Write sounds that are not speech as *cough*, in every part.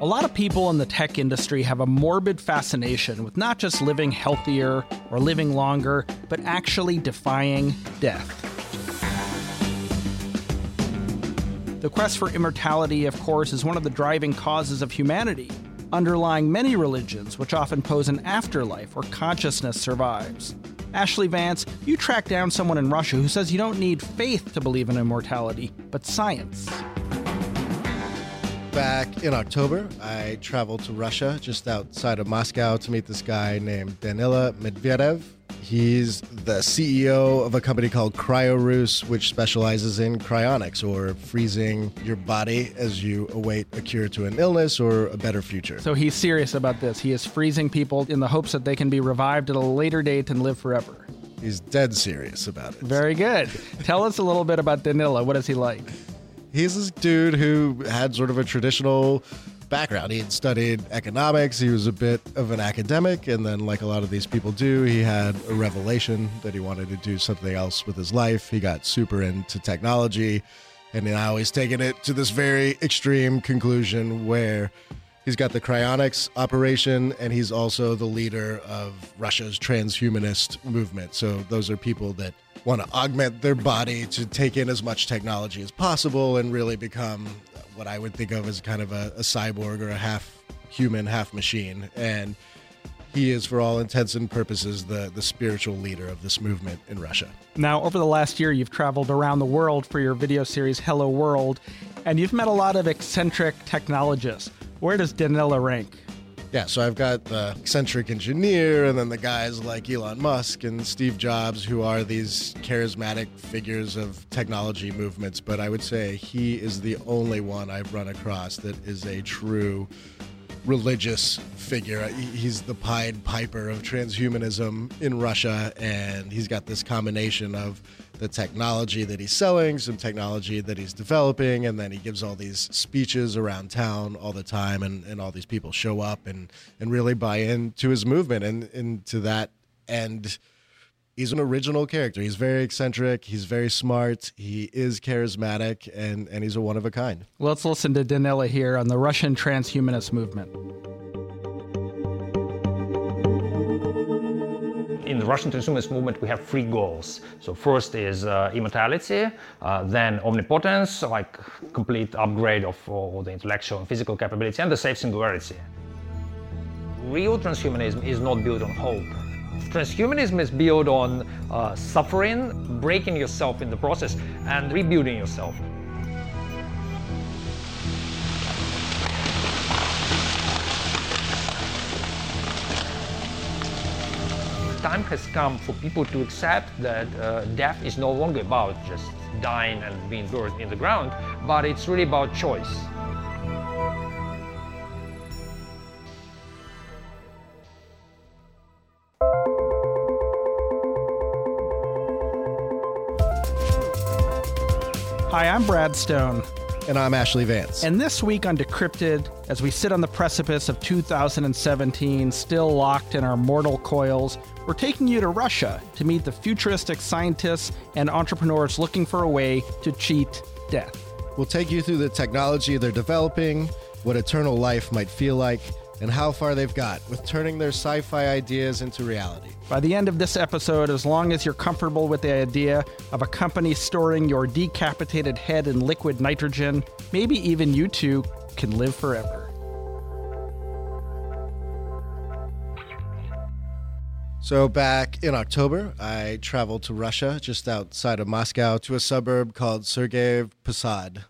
A lot of people in the tech industry have a morbid fascination with not just living healthier or living longer, but actually defying death. The quest for immortality, of course, is one of the driving causes of humanity, underlying many religions, which often pose an afterlife where consciousness survives. Ashlee Vance, you track down someone in Russia who says you don't need faith to believe in immortality, but science back in October, I traveled to Russia, just outside of Moscow, to meet this guy named Danila Medvedev. He's the CEO of a company called CryoRus, which specializes in cryonics or freezing your body as you await a cure to an illness or a better future. So he's serious about this. He is freezing people in the hopes that they can be revived at a later date and live forever. He's dead serious about it. Very good. Tell us a little bit about Danila. What is he like? He's this dude who had sort of a traditional background. He had studied economics. He was a bit of an academic, and then, like a lot of these people do, he had a revelation that he wanted to do something else with his life. He got super into technology, and now he's taken it to this very extreme conclusion where he's got the cryonics operation, and he's also the leader of Russia's transhumanist movement. So those are people that want to augment their body to take in as much technology as possible and really become what I would think of as kind of a, a cyborg or a half human, half machine. And he is, for all intents and purposes, the, the spiritual leader of this movement in Russia. Now, over the last year, you've traveled around the world for your video series, Hello World, and you've met a lot of eccentric technologists. Where does Danila rank? Yeah, so I've got the eccentric engineer and then the guys like Elon Musk and Steve Jobs who are these charismatic figures of technology movements, but I would say he is the only one I've run across that is a true religious figure. He's the Pied Piper of transhumanism in Russia, and he's got this combination of the technology that he's selling, some technology that he's developing, and then he gives all these speeches around town all the time, and, and all these people show up and, and really buy into his movement. And, and to that end, he's an original character. He's very eccentric, he's very smart, he is charismatic, and, and he's a one of a kind. Let's listen to Danila here on the Russian transhumanist movement. In the Russian transhumanist movement, we have three goals. So first is uh, immortality, uh, then omnipotence, like complete upgrade of all the intellectual and physical capability, and the safe singularity. Real transhumanism is not built on hope. Transhumanism is built on uh, suffering, breaking yourself in the process, and rebuilding yourself. Time has come for people to accept that uh, death is no longer about just dying and being buried in the ground, but it's really about choice. Hi, I'm Brad Stone. And I'm Ashlee Vance. And this week on Decrypted, as we sit on the precipice of 2017, still locked in our mortal coils, we're taking you to Russia to meet the futuristic scientists and entrepreneurs looking for a way to cheat death. We'll take you through the technology they're developing, what eternal life might feel like, and how far they've got with turning their sci fi ideas into reality. By the end of this episode, as long as you're comfortable with the idea of a company storing your decapitated head in liquid nitrogen, maybe even you two can live forever. So, back in October, I traveled to Russia, just outside of Moscow, to a suburb called Sergeyev Posad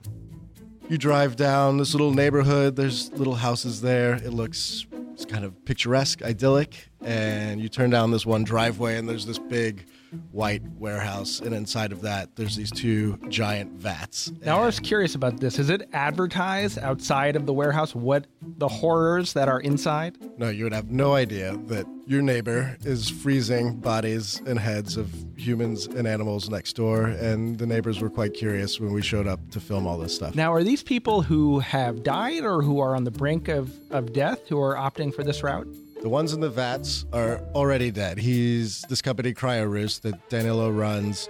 you drive down this little neighborhood. There's little houses there. It looks it's kind of picturesque, idyllic. And you turn down this one driveway, and there's this big white warehouse, and inside of that, there's these two giant vats. Now, I was curious about this. Is it advertised outside of the warehouse what the horrors that are inside? No, you would have no idea that your neighbor is freezing bodies and heads of humans and animals next door, and the neighbors were quite curious when we showed up to film all this stuff. Now, are these people who have died or who are on the brink of, of death who are opting for this route? The ones in the vats are already dead. He's this company CryoRus that Danila runs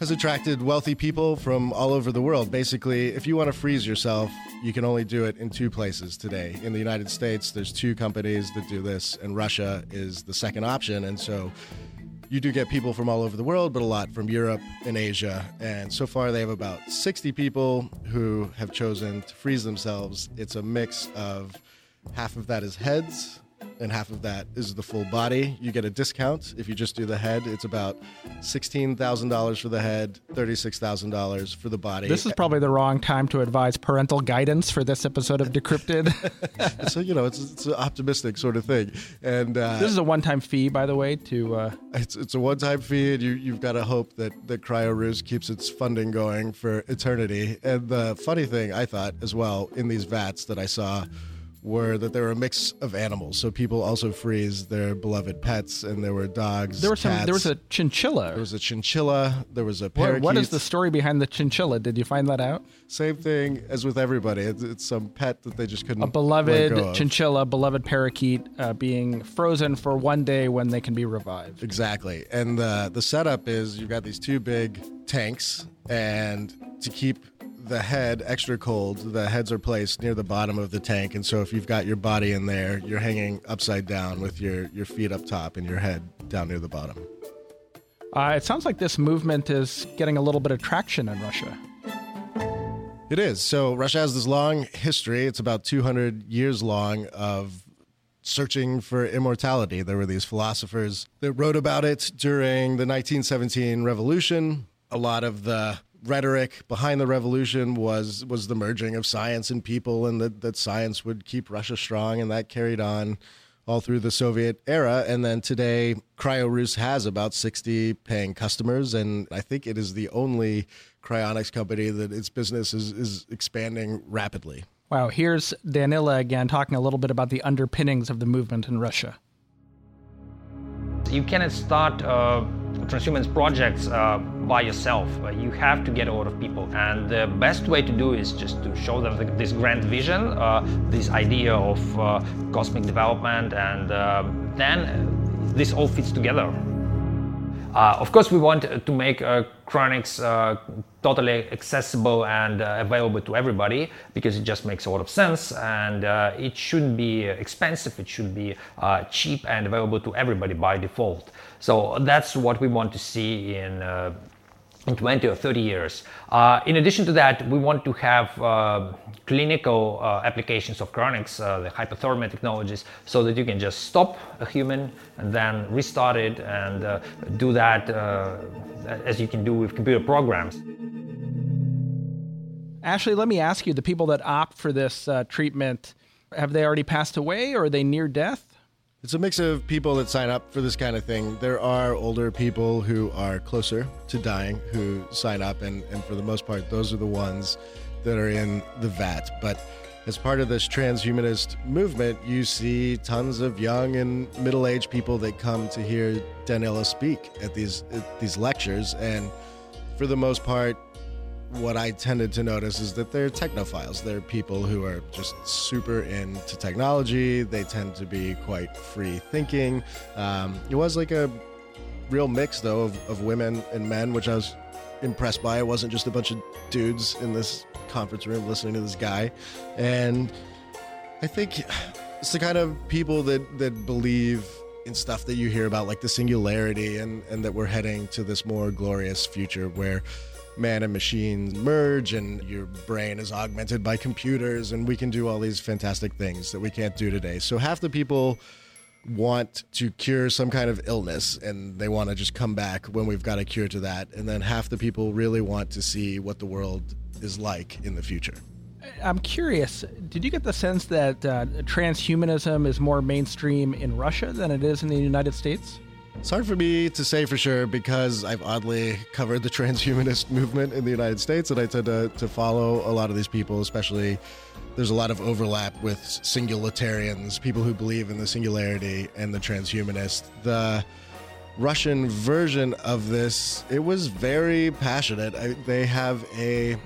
has attracted wealthy people from all over the world. Basically, if you want to freeze yourself, you can only do it in two places today. In the United States, there's two companies that do this, and Russia is the second option. And so you do get people from all over the world, but a lot from Europe and Asia. And so far, they have about 60 people who have chosen to freeze themselves. It's a mix of half of that is heads, and half of that is the full body. You get a discount if you just do the head. It's about $16,000 for the head, $36,000 for the body. This is probably the wrong time to advise parental guidance for this episode of Decrypted. *laughs* so, you know, it's, it's an optimistic sort of thing. And uh, this is a one time fee, by the way, to. Uh... It's, it's a one time fee, and you, you've got to hope that, that CryoRus keeps its funding going for eternity. And the funny thing I thought as well in these vats that I saw were that there were a mix of animals. So people also freeze their beloved pets, and there were dogs. There some. There was a chinchilla. There was a chinchilla. There was a parakeet. What, what is the story behind the chinchilla? Did you find that out? Same thing as with everybody. It's, it's some pet that they just couldn't. A beloved chinchilla, beloved parakeet, uh, being frozen for one day when they can be revived. Exactly, and the the setup is you've got these two big tanks, and to keep the head extra cold. The heads are placed near the bottom of the tank, and so if you've got your body in there, you're hanging upside down with your your feet up top and your head down near the bottom. Uh, it sounds like this movement is getting a little bit of traction in Russia. It is. So Russia has this long history. It's about 200 years long of searching for immortality. There were these philosophers that wrote about it during the 1917 revolution. A lot of the rhetoric behind the revolution was was the merging of science and people, and that that science would keep Russia strong, and that carried on all through the Soviet era. And then today, Cryorus has about 60 paying customers, and I think it is the only cryonics company that its business is, is expanding rapidly. Wow, here's Danila again talking a little bit about the underpinnings of the movement in Russia. You cannot start uh, transhumanist projects uh, by yourself. Uh, you have to get a lot of people. And the best way to do is just to show them this grand vision, uh, this idea of uh, cosmic development, and then this all fits together. Of course, we want to make cryonics uh, totally accessible and uh, available to everybody because it just makes a lot of sense and uh, it shouldn't be expensive, it should be uh, cheap and available to everybody by default. So that's what we want to see in in 20 or 30 years. Uh, in addition to that, we want to have uh, clinical uh, applications of cryonics, uh, the hypothermia technologies, so that you can just stop a human and then restart it and uh, do that uh, as you can do with computer programs. Ashlee, let me ask you the people that opt for this uh, treatment, have they already passed away or are they near death? It's a mix of people that sign up for this kind of thing. There are older people who are closer to dying who sign up, and, and for the most part, those are the ones that are in the vat. But as part of this transhumanist movement, you see tons of young and middle aged people that come to hear Danila speak at these at these lectures. And for the most part, what I tended to notice is that they're technophiles. They're people who are just super into technology. They tend to be quite free thinking. Um, it was like a real mix, though, of, of women and men, which I was impressed by. It wasn't just a bunch of dudes in this conference room listening to this guy. And I think it's the kind of people that, that believe in stuff that you hear about, like the singularity, and, and that we're heading to this more glorious future where man and machines merge and your brain is augmented by computers and we can do all these fantastic things that we can't do today. So half the people want to cure some kind of illness and they want to just come back when we've got a cure to that and then half the people really want to see what the world is like in the future. I'm curious, did you get the sense that uh, transhumanism is more mainstream in Russia than it is in the United States? It's hard for me to say for sure because I've oddly covered the *laughs* transhumanist movement in the United States and I tend to, to follow a lot of these people, especially there's a lot of overlap with singularitarians, people who believe in the singularity and the transhumanist. The Russian version of this, it was very passionate. I, they have a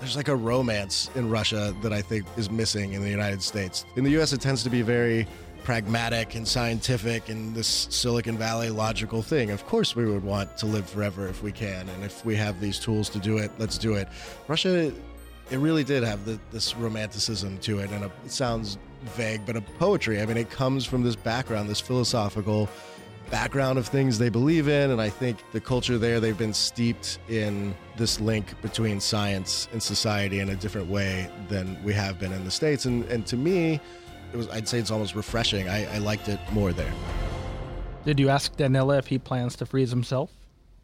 there's like a romance in Russia that I think is missing in the United States. In the US it tends to be very pragmatic and scientific and this Silicon Valley logical thing. Of course, we would want to live forever if we can. And if we have these tools to do it, let's do it. Russia, it really did have the, this romanticism to it. And a, it sounds vague, but a poetry. I mean, it comes from this background, this philosophical background of things they believe in. And I think the culture there, they've been steeped in this link between science and society in a different way than we have been in the States. And, and to me, it was, I'd say it's almost refreshing. I, I liked it more there. Did you ask Danila if he plans to freeze himself?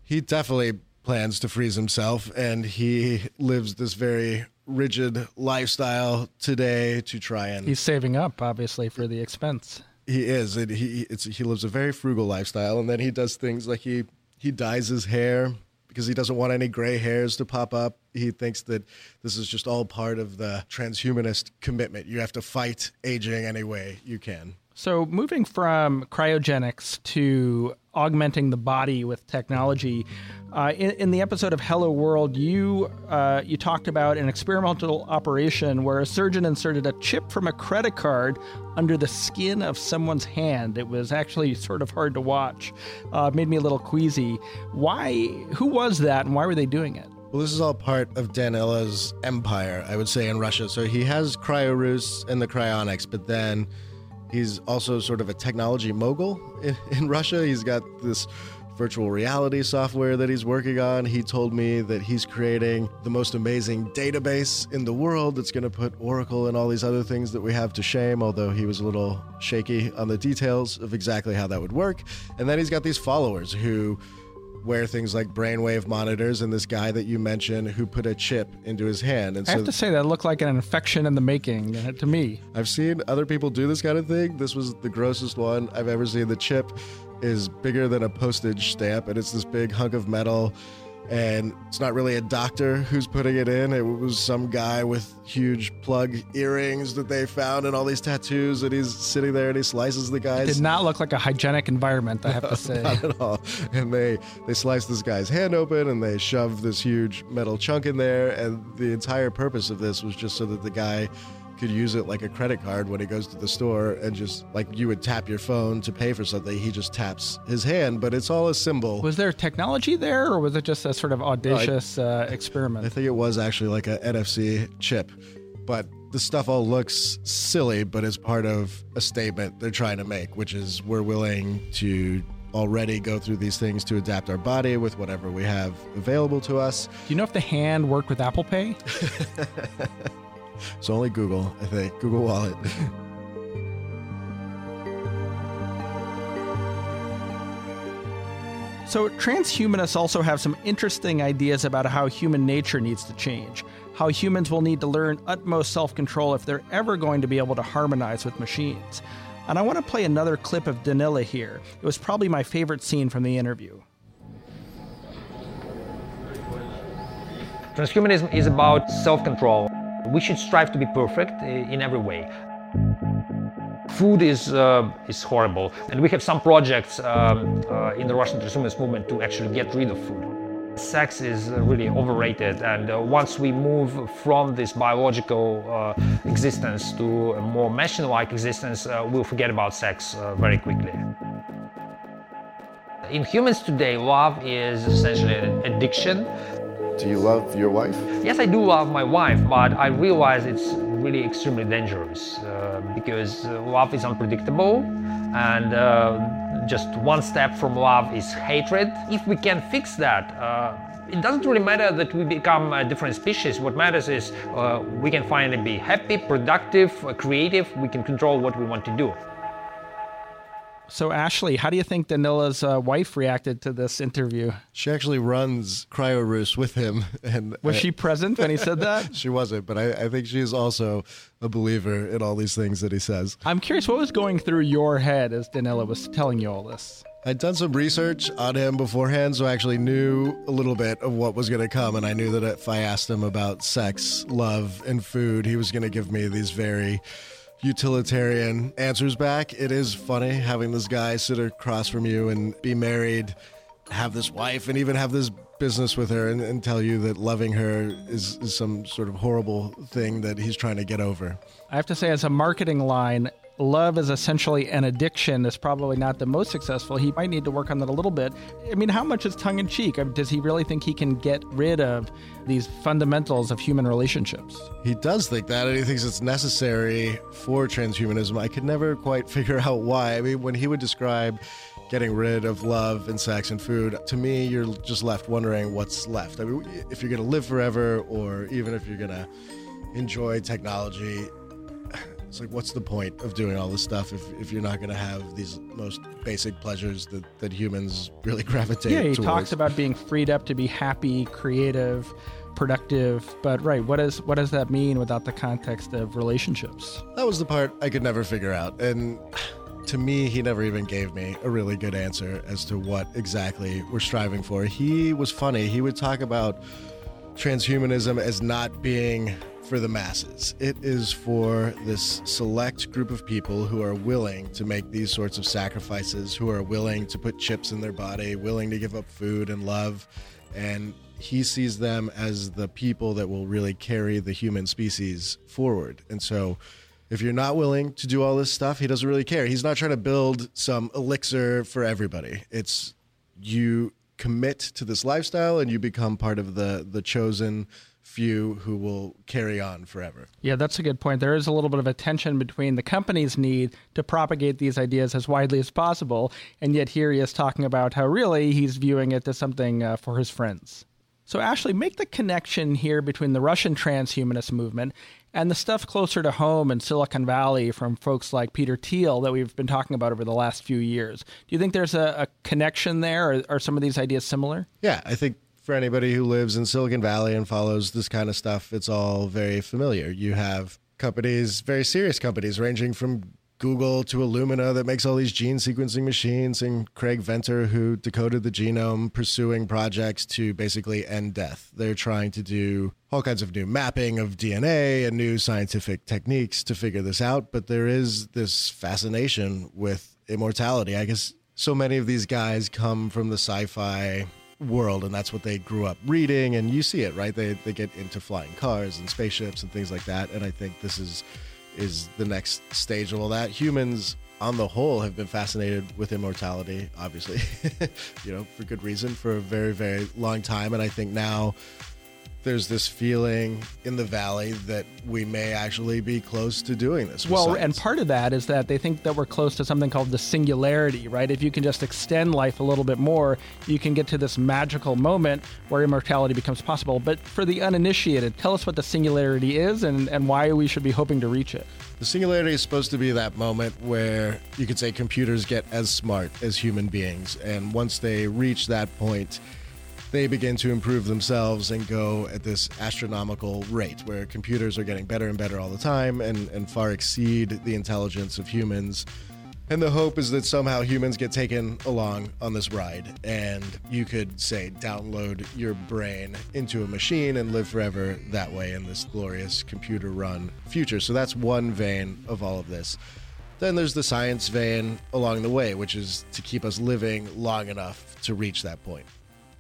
He definitely plans to freeze himself, and he lives this very rigid lifestyle today to try and. He's saving up, obviously, for the expense. He is, and he he lives a very frugal lifestyle, and then he does things like he he dyes his hair because he doesn't want any gray hairs to pop up. He thinks that this is just all part of the transhumanist commitment. You have to fight aging any way you can. So, moving from cryogenics to augmenting the body with technology, uh, in, in, the episode of Hello World, you uh, you talked about an experimental operation where a surgeon inserted a chip from a credit card under the skin of someone's hand. It was actually sort of hard to watch. Uh, made me a little queasy. Why? Who was that, and why were they doing it? Well, this is all part of Danila's empire, I would say, in Russia. So he has CryoRus and the cryonics, but then He's also sort of a technology mogul *laughs* in, in Russia. He's got this virtual reality software that he's working on. He told me that he's creating the most amazing database in the world that's going to put Oracle and all these other things that we have to shame, although he was a little shaky on the details of exactly how that would work. And then he's got these followers who wear things like brainwave monitors and this guy that you mentioned who put a chip into his hand. And I have to say that looked like an infection in the making uh, to me. I've seen other people do this kind of thing. This was the grossest one I've ever seen. The chip is bigger than a postage stamp, and it's this big hunk of metal and it's not really a doctor who's putting it in. It was some guy with huge plug earrings that they found and all these tattoos, and he's sitting there and he slices the guys. It did not look like a hygienic environment, I have to *laughs* say. not at all. And they they slice this guy's hand open and they shove this huge metal chunk in there, and the entire purpose of this was just so that the guy could use it like a credit card when he goes to the store and just like you would tap your phone to pay for something he just taps his hand but it's all a symbol was there technology there or was it just a sort of audacious uh, experiment i think it was actually like a nfc chip but the stuff all looks silly but it's part of a statement they're trying to make which is we're willing to already go through these things to adapt our body with whatever we have available to us. Do you know if the hand worked with Apple Pay? *laughs* It's only Google, I think. Google Wallet. *laughs* So, transhumanists also have some interesting ideas about how human nature needs to change, how humans will need to learn utmost self control if they're ever going to be able to harmonize with machines. And I want to play another clip of Danila here. It was probably my favorite scene from the interview. Transhumanism is about self control. We should strive to be perfect in every way. Food is, uh, is horrible, and we have some projects um, uh, in the Russian transhumanist movement to actually get rid of food. Sex is really overrated, and uh, once we move from this biological uh, existence to a more machine like existence, uh, we'll forget about sex very quickly. In humans today, love is essentially an addiction do you love your wife? Yes, I do love my wife, but I realize it's really extremely dangerous uh, because uh, love is unpredictable and uh, just one step from love is hatred. If we can fix that, uh, it doesn't really matter that we become a different species. What matters is uh, we can finally be happy, productive, uh, creative, we can control what we want to do. So, Ashlee, how do you think Danila's uh, wife reacted to this interview? She actually runs CryoRus with him, *laughs* and was uh, she present when he said that? *laughs* she wasn't, but I, I think she is also a believer in all these things that he says. I'm curious, what was going through your head as Danila was telling you all this? I'd done some research on him beforehand, so I actually knew a little bit of what was going to come. And I knew that if I asked him about sex, love, and food, he was going to give me these very utilitarian answers back. It is funny having this guy sit across from you and be married, have this wife, and even have this business with her and, and tell you that loving her is, is some sort of horrible thing that he's trying to get over. I have to say, as a marketing line, love is essentially an addiction is probably not the most successful. He might need to work on that a little bit. I mean, how much is tongue in cheek? Does he really think he can get rid of these fundamentals of human relationships? He does think that, and he thinks it's necessary for transhumanism. I could never quite *laughs* figure out why. I mean, when he would describe getting rid of love and sex and food, to me, you're just left wondering what's left. I mean, if you're going to live forever, or even if you're going to enjoy technology, it's like, what's the point of doing all this stuff if, if you're not going to have these most basic pleasures that, that humans really *laughs* gravitate towards? Yeah, he towards? talks about being freed up to be happy, creative, productive. But right, what is what does that mean without the context of relationships? That was the part I could never figure out. And to me, he never even gave me a really good answer as to what exactly we're striving for. He was funny. He would talk about transhumanism as not being for the masses. It is for this select group of people who are willing to make these sorts of sacrifices, who are willing to put chips in their body, willing to give up food and love. And he sees them as the people that will really carry the human species forward. And so, if you're not willing to do all this stuff, he doesn't really care. He's not trying to build some elixir for everybody. It's you commit to this lifestyle and you become part of the the chosen few who will carry on forever. Yeah, that's a good point. There is a little bit of a tension between the company's need to propagate these ideas as widely as possible, and yet here he is talking about how really he's viewing it as something uh, for his friends. So, Ashlee, make the connection here between the Russian transhumanist movement and the stuff closer to home in Silicon Valley from folks like Peter Thiel that we've been talking about over the last few years. Do you think there's a, a connection there? Or are some of these ideas similar? Yeah, I think for anybody who lives in Silicon Valley and follows this kind of stuff, it's all very familiar. You have companies, very serious companies, ranging from Google to Illumina that makes all these gene sequencing machines, and Craig Venter, who decoded the genome, pursuing projects to basically end death. They're trying to do all kinds of new mapping of DNA and new scientific techniques to figure this out. But there is this fascination with immortality. I guess so many of these guys come from the sci fi world and that's what they grew up reading and you see it right they they get into flying cars and spaceships and things like that and i think this is is the next stage of all that. Humans on the whole have been fascinated with immortality obviously *laughs* you know for good reason for a very very long time. And i think now there's this feeling in the valley that we may actually be close to doing this. Well, science. and part of that is that they think that we're close to something called the singularity, right? If you can just extend life a little bit more, you can get to this magical moment where immortality becomes possible. But for the uninitiated, tell us what the singularity is and, and why we should be hoping to reach it. The singularity is supposed to be that moment where you could say computers get as smart as human beings. And once they reach that point, they begin to improve themselves and go at this astronomical rate where computers are getting better and better all the time and, and far exceed the intelligence of humans. And the hope is that somehow humans get taken along on this ride and you could, say, download your brain into a machine and live forever that way in this glorious computer run future. So that's one vein of all of this. Then there's the science vein along the way, which is to keep us living long enough to reach that point.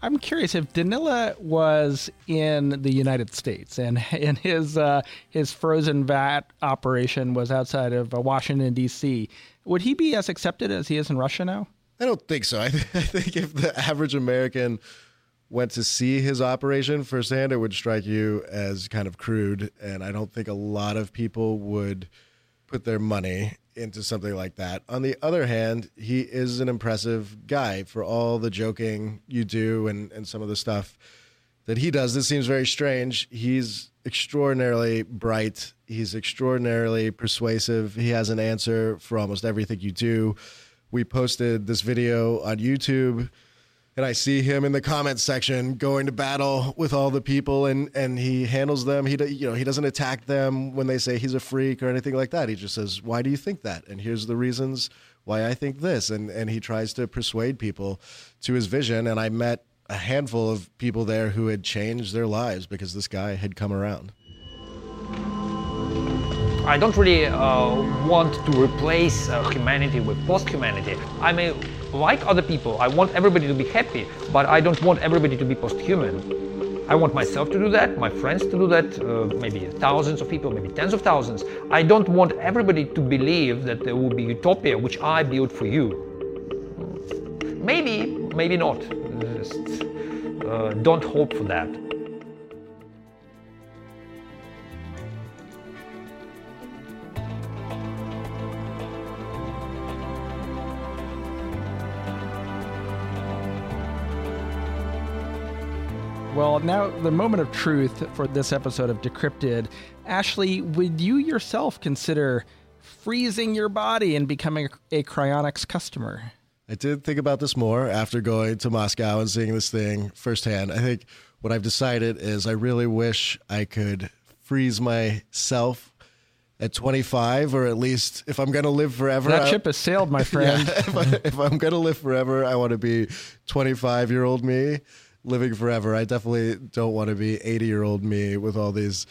I'm curious if Danila was in the United States and and his uh, his frozen vat operation was outside of uh, Washington D.C. Would he be as accepted as he is in Russia now? I don't think so. I, *laughs* th- I think if the average American went to see his operation firsthand, it would strike you as kind of crude. And I don't think a lot of people would put their money into something like that. On the other hand, he is an impressive guy for all the joking you do and, and some of the stuff that he does. This seems very strange. He's extraordinarily bright. He's extraordinarily persuasive. He has an answer for almost everything you do. We posted this video on YouTube and I see him in the comments section going to battle with all the people, and and he handles them. He you know he doesn't attack them when they say he's a freak or anything like that. He just says, "Why do you think that?" And here's the reasons why I think this, and and he tries to persuade people to his vision. And I met a handful of people there who had changed their lives because this guy had come around. I don't really uh, want to replace uh, humanity with post-humanity. I may like other people. I want everybody to be happy, but I don't want everybody to be post-human. I want myself to do that, my friends to do that, uh, maybe thousands of people, maybe tens of thousands. I don't want everybody to believe that there will be utopia which I built for you. Maybe, maybe not. Just, uh, don't hope for that. Well, now the moment of truth for this episode of Decrypted. Ashlee, would you yourself consider freezing your body and becoming a cryonics customer? I did think about this more after going to Moscow and seeing this thing firsthand. I think what I've decided is I really wish I could freeze myself at 25, or at least if I'm going to live forever. That I- ship has sailed, my *laughs* friend. Yeah, if, I, if I'm going to live forever, I want to be 25 year old me living forever. I definitely don't want to be 80 year old me with all these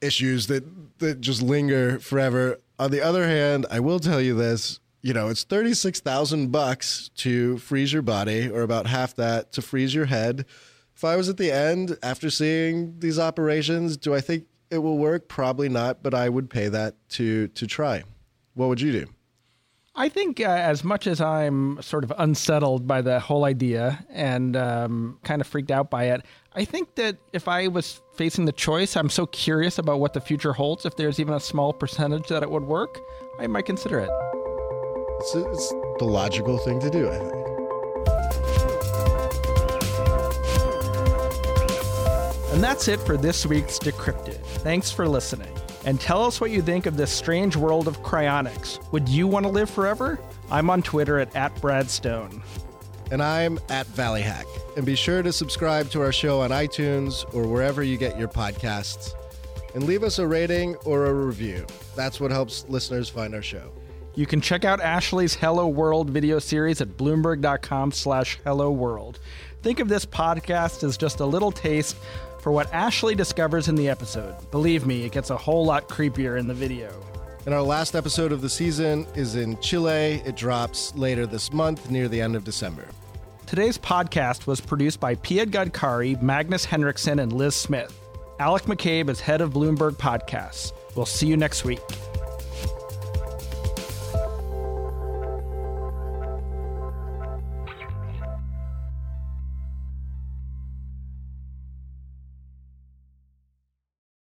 issues that, that just linger forever. On the other hand, I will tell you this. You know, it's 36,000 bucks to freeze your body or about half that to freeze your head. If I was at the end after seeing these operations, do I think it will work? Probably not, but I would pay that to to try. What would you do? I think, uh, as much as I'm sort of unsettled by the whole idea and um, kind of freaked out by it, I think that if I was facing the choice, I'm so curious about what the future holds. If there's even a small percentage that it would work, I might consider it. It's, it's the logical thing to do, I think. And that's it for this week's Decrypted. Thanks for listening. And tell us what you think of this strange world of cryonics. Would you want to live forever? I'm on Twitter at, at @bradstone. And I'm at ValleyHack. And be sure to subscribe to our show on iTunes or wherever you get your podcasts. And leave us a rating or a review. That's what helps listeners find our show. You can check out Ashlee's Hello World video series at bloomberg.com slash hello world. Think of this podcast as just a little taste for what Ashlee discovers in the episode. Believe me, it gets a whole lot creepier in the video. And our last episode of the season is in Chile. It drops later this month, near the end of December. Today's podcast was produced by Pia Gadkari, Magnus Henriksen, and Liz Smith. Alec McCabe is head of Bloomberg Podcasts. We'll see you next week.